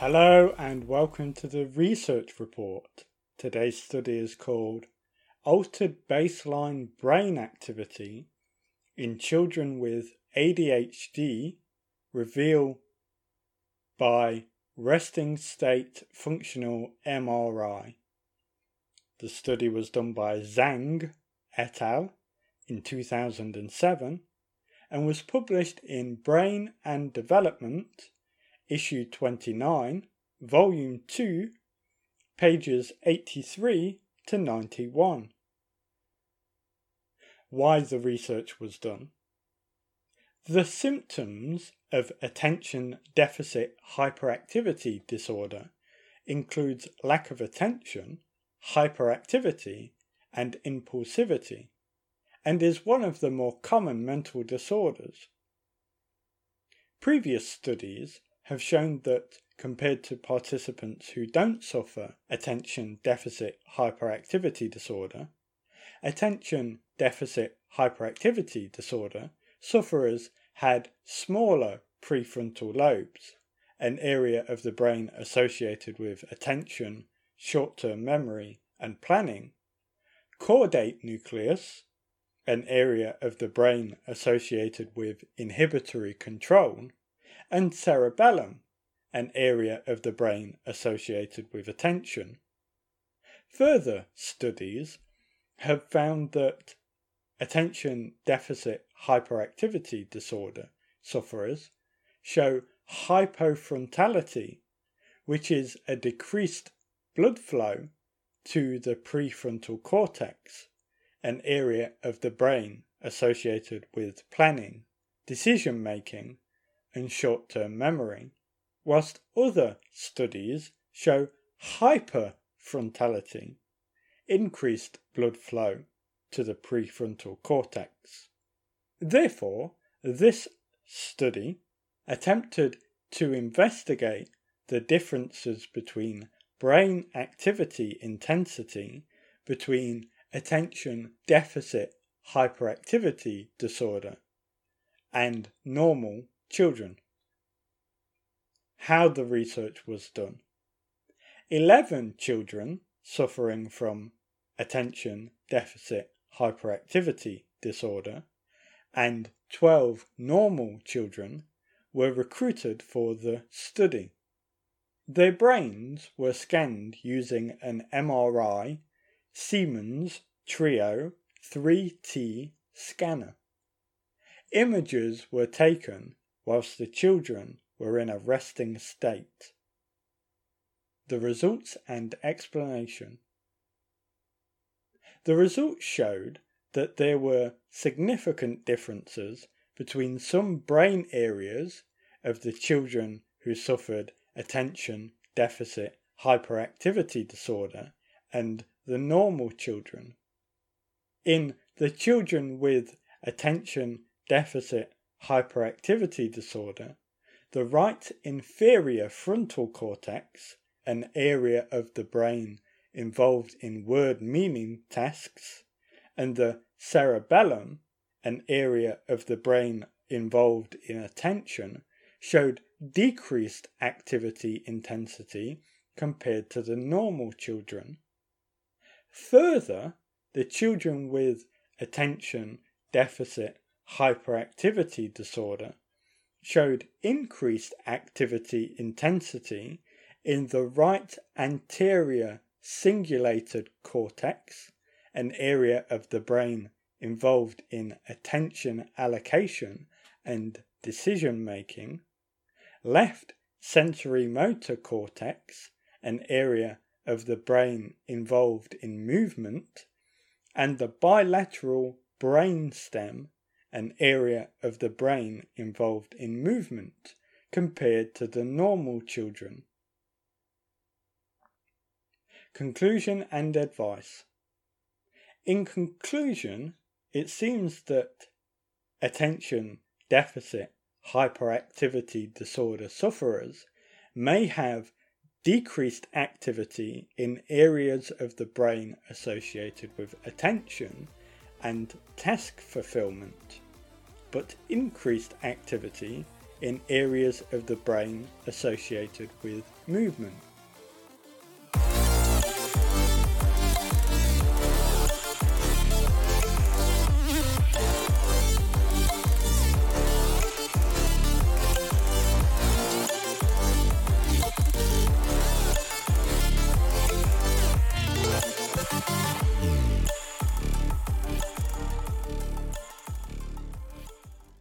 Hello and welcome to the research report. Today's study is called Altered Baseline Brain Activity in Children with ADHD Reveal by Resting State Functional MRI. The study was done by Zhang et al. in 2007 and was published in Brain and Development, issue 29, volume 2, pages 83 to 91. Why the research was done. The symptoms of attention deficit hyperactivity disorder includes lack of attention, hyperactivity, and impulsivity and is one of the more common mental disorders. Previous studies have shown that compared to participants who don't suffer attention deficit hyperactivity disorder, attention deficit hyperactivity disorder sufferers had smaller prefrontal lobes, an area of the brain associated with attention, short term memory, and planning, caudate nucleus, an area of the brain associated with inhibitory control, and cerebellum, an area of the brain associated with attention. Further studies have found that attention deficit hyperactivity disorder sufferers show hypofrontality, which is a decreased blood flow to the prefrontal cortex an area of the brain associated with planning, decision making, and short term memory, whilst other studies show hyperfrontality, increased blood flow to the prefrontal cortex. Therefore, this study attempted to investigate the differences between brain activity intensity between attention deficit hyperactivity disorder and normal children. How the research was done. 11 children suffering from attention deficit hyperactivity disorder and 12 normal children were recruited for the study. Their brains were scanned using an MRI Siemens Trio 3T scanner. Images were taken whilst the children were in a resting state. The results and explanation. The results showed that there were significant differences between some brain areas of the children who suffered attention deficit hyperactivity disorder and the normal children. In the children with attention deficit hyperactivity disorder, the right inferior frontal cortex, an area of the brain involved in word meaning tasks, and the cerebellum, an area of the brain involved in attention, showed decreased activity intensity compared to the normal children. Further, the children with attention deficit hyperactivity disorder showed increased activity intensity in the right anterior cingulated cortex, an area of the brain involved in attention allocation and decision making, left sensory motor cortex, an area of the brain involved in movement, and the bilateral brain stem, an area of the brain involved in movement, compared to the normal children. Conclusion and advice. In conclusion, it seems that attention deficit hyperactivity disorder sufferers may have decreased activity in areas of the brain associated with attention and task fulfillment, but increased activity in areas of the brain associated with movement.